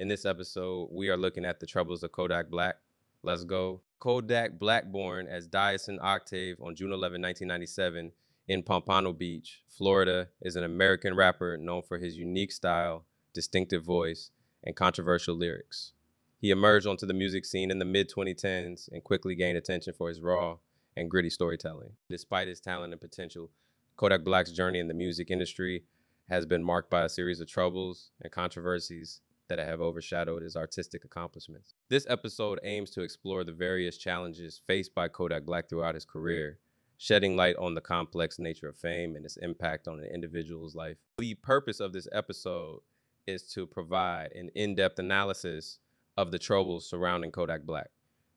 In this episode, we are looking at the troubles of Kodak Black. Let's go. Kodak Black, born as Dieuson Octave on June 11, 1997, in Pompano Beach, Florida, is an American rapper known for his unique style, distinctive voice, and controversial lyrics. He emerged onto the music scene in the mid 2010s and quickly gained attention for his raw and gritty storytelling. Despite his talent and potential, Kodak Black's journey in the music industry has been marked by a series of troubles and controversies that have overshadowed his artistic accomplishments. This episode aims to explore the various challenges faced by Kodak Black throughout his career, shedding light on the complex nature of fame and its impact on an individual's life. The purpose of this episode is to provide an in depth analysis of the troubles surrounding Kodak Black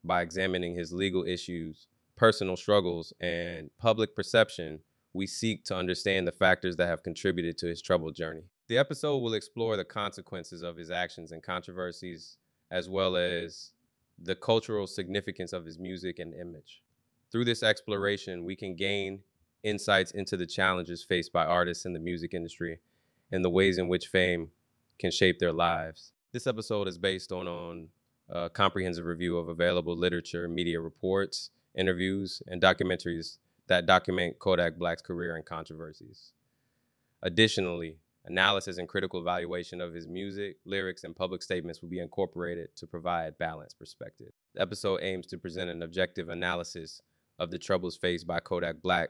by examining his legal issues, personal struggles, and public perception we seek to understand the factors that have contributed to his troubled journey. The episode will explore the consequences of his actions and controversies, as well as the cultural significance of his music and image. Through this exploration, we can gain insights into the challenges faced by artists in the music industry and the ways in which fame can shape their lives. This episode is based on, on a comprehensive review of available literature, media reports, interviews, and documentaries that document Kodak Black's career and controversies. Additionally, analysis and critical evaluation of his music, lyrics, and public statements will be incorporated to provide balanced perspective. The episode aims to present an objective analysis of the troubles faced by Kodak Black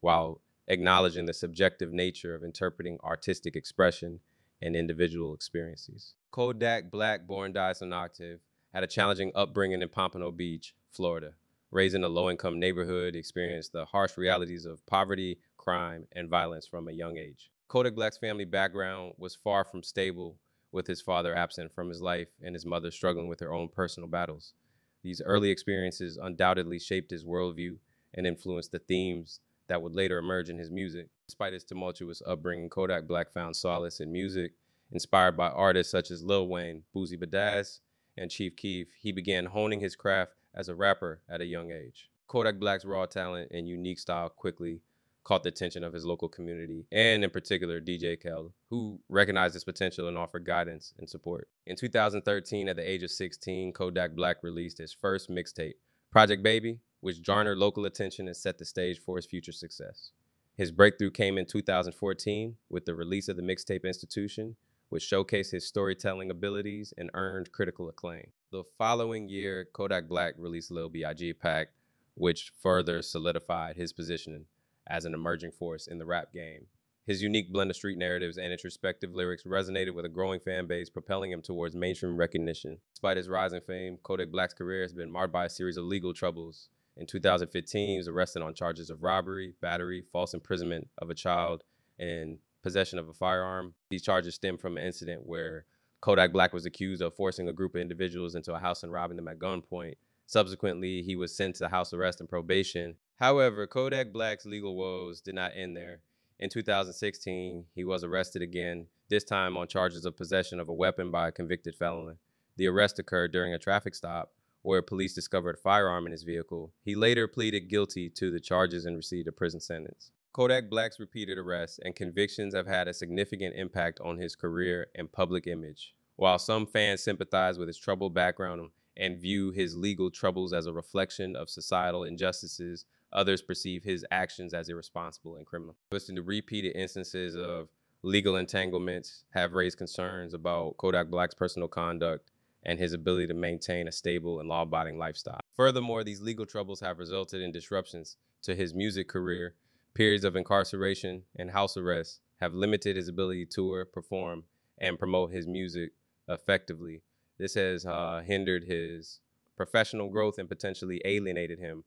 while acknowledging the subjective nature of interpreting artistic expression and individual experiences. Kodak Black, born Dieuson Octave, had a challenging upbringing in Pompano Beach, Florida raised in a low income neighborhood, experienced the harsh realities of poverty, crime, and violence from a young age. Kodak Black's family background was far from stable, with his father absent from his life and his mother struggling with her own personal battles. These early experiences undoubtedly shaped his worldview and influenced the themes that would later emerge in his music. Despite his tumultuous upbringing, Kodak Black found solace in music. Inspired by artists such as Lil Wayne, Boosie Badazz, and Chief Keef, he began honing his craft as a rapper at a young age. Kodak Black's raw talent and unique style quickly caught the attention of his local community, and in particular DJ Khaled, who recognized his potential and offered guidance and support. In 2013, at the age of 16, Kodak Black released his first mixtape, Project Baby, which garnered local attention and set the stage for his future success. His breakthrough came in 2014 with the release of the Mixtape Institution, which showcased his storytelling abilities and earned critical acclaim. The following year, Kodak Black released Lil B.I.G. Pac, which further solidified his position as an emerging force in the rap game. His unique blend of street narratives and introspective lyrics resonated with a growing fan base, propelling him towards mainstream recognition. Despite his rising fame, Kodak Black's career has been marred by a series of legal troubles. In 2015, he was arrested on charges of robbery, battery, false imprisonment of a child, and possession of a firearm. These charges stem from an incident where Kodak Black was accused of forcing a group of individuals into a house and robbing them at gunpoint. Subsequently, he was sent to house arrest and probation. However, Kodak Black's legal woes did not end there. In 2016, he was arrested again, this time on charges of possession of a weapon by a convicted felon. The arrest occurred during a traffic stop where police discovered a firearm in his vehicle. He later pleaded guilty to the charges and received a prison sentence. Kodak Black's repeated arrests and convictions have had a significant impact on his career and public image. While some fans sympathize with his troubled background and view his legal troubles as a reflection of societal injustices, others perceive his actions as irresponsible and criminal. Listening to repeated instances of legal entanglements have raised concerns about Kodak Black's personal conduct and his ability to maintain a stable and law abiding lifestyle. Furthermore, these legal troubles have resulted in disruptions to his music career Periods of incarceration and house arrest have limited his ability to tour, perform, and promote his music effectively. This has uh, hindered his professional growth and potentially alienated him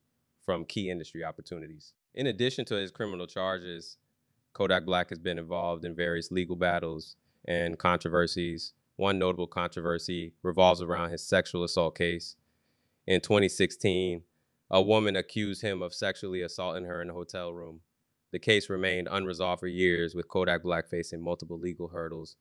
from key industry opportunities. In addition to his criminal charges, Kodak Black has been involved in various legal battles and controversies. One notable controversy revolves around his sexual assault case. In 2016, a woman accused him of sexually assaulting her in a hotel room. The case remained unresolved for years, with Kodak Black facing multiple legal hurdles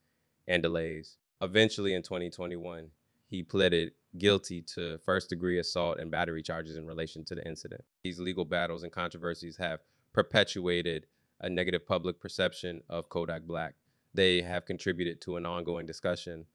and delays. Eventually, in 2021, he pleaded guilty to first degree assault and battery charges in relation to the incident. These legal battles and controversies have perpetuated a negative public perception of Kodak Black. They have contributed to an ongoing discussion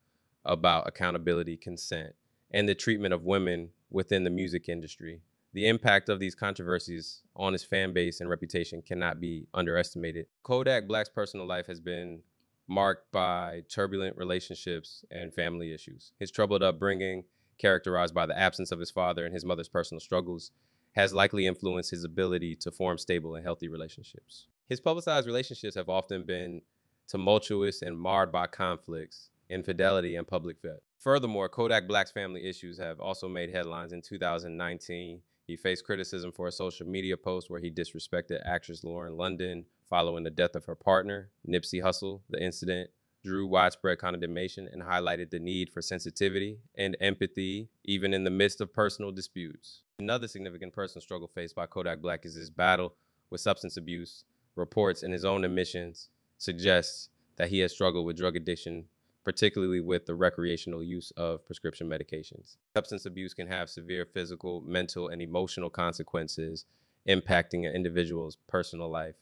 about accountability, consent, and the treatment of women within the music industry. The impact of these controversies on his fan base and reputation cannot be underestimated. Kodak Black's personal life has been marked by turbulent relationships and family issues. His troubled upbringing, characterized by the absence of his father and his mother's personal struggles, has likely influenced his ability to form stable and healthy relationships. His publicized relationships have often been tumultuous and marred by conflicts, infidelity, and public fit. Furthermore, Kodak Black's family issues have also made headlines in 2019. He faced criticism for a social media post where he disrespected actress Lauren London following the death of her partner, Nipsey Hussle. The incident drew widespread condemnation and highlighted the need for sensitivity and empathy, even in the midst of personal disputes. Another significant personal struggle faced by Kodak Black is his battle with substance abuse. Reports and his own admissions suggests that he has struggled with drug addiction, particularly with the recreational use of prescription medications. Substance abuse can have severe physical, mental, and emotional consequences, impacting an individual's personal life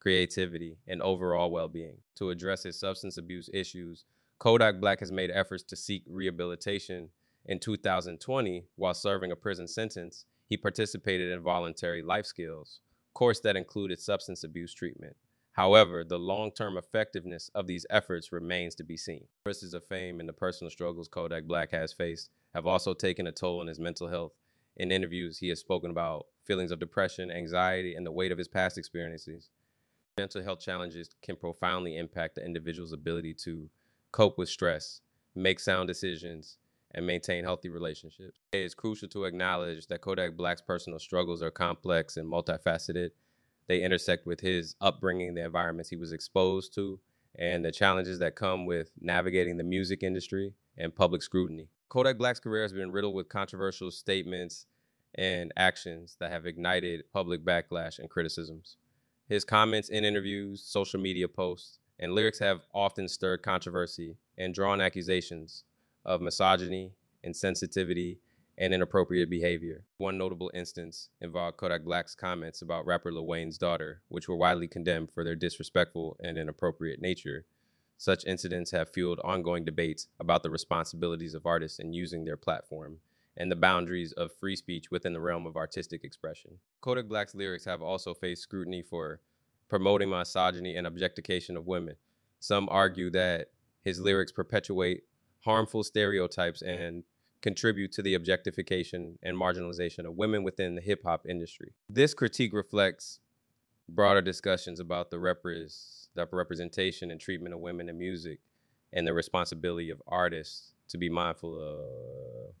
creativity, and overall well being. To address his substance abuse issues, Kodak Black has made efforts to seek rehabilitation. In 2020, while serving a prison sentence, he participated in voluntary life skills, course that included substance abuse treatment. However, the long-term effectiveness of these efforts remains to be seen. Sources of fame and the personal struggles Kodak Black has faced have also taken a toll on his mental health. In interviews, he has spoken about feelings of depression, anxiety, and the weight of his past experiences mental health challenges can profoundly impact the individual's ability to cope with stress, make sound decisions, and maintain healthy relationships. It is crucial to acknowledge that Kodak Black's personal struggles are complex and multifaceted. They intersect with his upbringing, the environments he was exposed to, and the challenges that come with navigating the music industry and public scrutiny. Kodak Black's career has been riddled with controversial statements and actions that have ignited public backlash and criticisms. His comments in interviews, social media posts, and lyrics have often stirred controversy and drawn accusations of misogyny, insensitivity, and inappropriate behavior. One notable instance involved Kodak Black's comments about rapper Lil Wayne's daughter, which were widely condemned for their disrespectful and inappropriate nature. Such incidents have fueled ongoing debates about the responsibilities of artists in using their platform and the boundaries of free speech within the realm of artistic expression. Kodak Black's lyrics have also faced scrutiny for promoting misogyny and objectification of women. Some argue that his lyrics perpetuate harmful stereotypes and contribute to the objectification and marginalization of women within the hip hop industry. This critique reflects broader discussions about the, repres- the representation and treatment of women in music and the responsibility of artists to be mindful of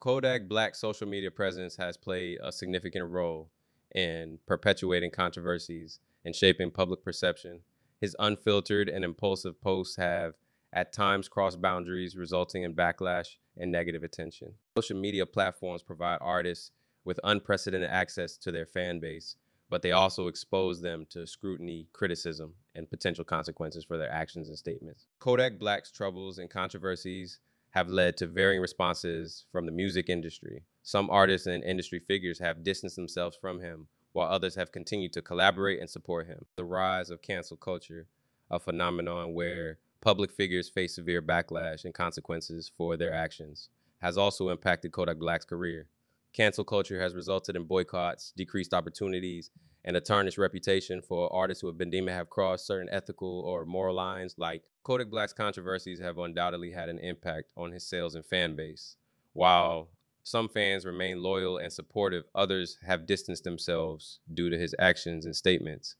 Kodak Black social media presence has played a significant role in perpetuating controversies and shaping public perception. His unfiltered and impulsive posts have at times crossed boundaries, resulting in backlash and negative attention. Social media platforms provide artists with unprecedented access to their fan base, but they also expose them to scrutiny, criticism, and potential consequences for their actions and statements. Kodak Black's troubles and controversies have led to varying responses from the music industry. Some artists and industry figures have distanced themselves from him, while others have continued to collaborate and support him. The rise of cancel culture, a phenomenon where public figures face severe backlash and consequences for their actions, has also impacted Kodak Black's career. Cancel culture has resulted in boycotts, decreased opportunities, and a tarnished reputation for artists who have been deemed to have crossed certain ethical or moral lines. Like Kodak Black's controversies have undoubtedly had an impact on his sales and fan base. While some fans remain loyal and supportive, others have distanced themselves due to his actions and statements.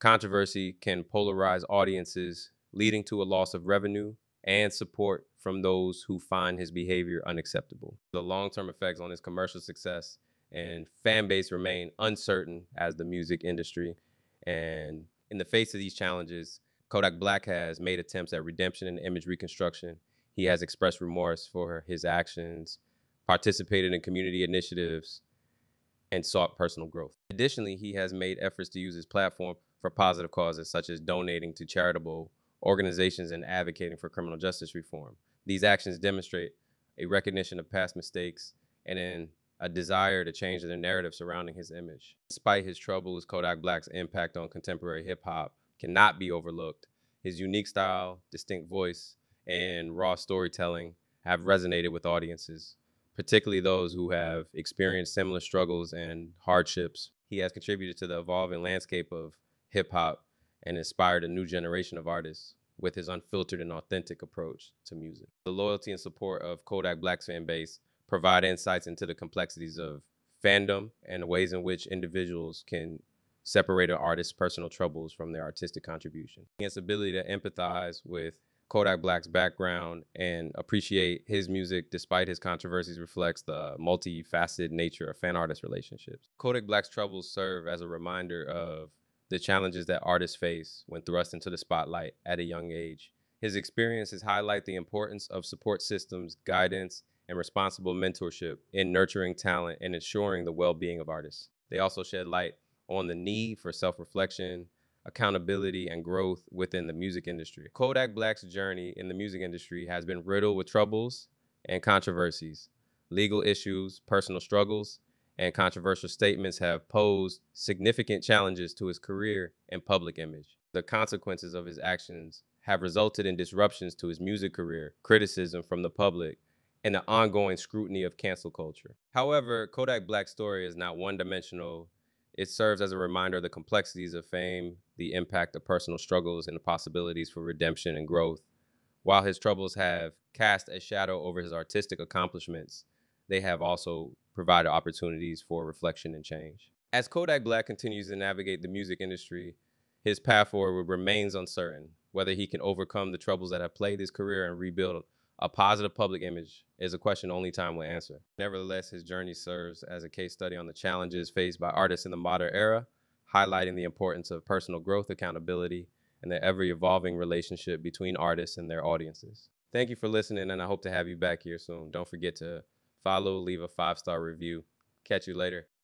Controversy can polarize audiences, leading to a loss of revenue and support from those who find his behavior unacceptable. The long term effects on his commercial success and fan base remain uncertain as the music industry. And in the face of these challenges, Kodak Black has made attempts at redemption and image reconstruction. He has expressed remorse for his actions, participated in community initiatives, and sought personal growth. Additionally, he has made efforts to use his platform for positive causes, such as donating to charitable organizations and advocating for criminal justice reform. These actions demonstrate a recognition of past mistakes and an a desire to change the narrative surrounding his image. Despite his troubles, Kodak Black's impact on contemporary hip hop cannot be overlooked. His unique style, distinct voice, and raw storytelling have resonated with audiences, particularly those who have experienced similar struggles and hardships. He has contributed to the evolving landscape of hip hop and inspired a new generation of artists with his unfiltered and authentic approach to music. The loyalty and support of Kodak Black's fan base provide insights into the complexities of fandom and the ways in which individuals can separate an artist's personal troubles from their artistic contribution. His ability to empathize with Kodak Black's background and appreciate his music despite his controversies reflects the multifaceted nature of fan artist relationships. Kodak Black's troubles serve as a reminder of the challenges that artists face when thrust into the spotlight at a young age. His experiences highlight the importance of support systems, guidance, and responsible mentorship in nurturing talent and ensuring the well being of artists. They also shed light on the need for self reflection, accountability, and growth within the music industry. Kodak Black's journey in the music industry has been riddled with troubles and controversies. Legal issues, personal struggles, and controversial statements have posed significant challenges to his career and public image. The consequences of his actions have resulted in disruptions to his music career, criticism from the public, and the ongoing scrutiny of cancel culture. However, Kodak Black's story is not one dimensional. It serves as a reminder of the complexities of fame, the impact of personal struggles, and the possibilities for redemption and growth. While his troubles have cast a shadow over his artistic accomplishments, they have also provided opportunities for reflection and change. As Kodak Black continues to navigate the music industry, his path forward remains uncertain. Whether he can overcome the troubles that have plagued his career and rebuild a positive public image is a question only time will answer. Nevertheless, his journey serves as a case study on the challenges faced by artists in the modern era, highlighting the importance of personal growth, accountability, and the ever evolving relationship between artists and their audiences. Thank you for listening, and I hope to have you back here soon. Don't forget to follow, leave a five star review. Catch you later.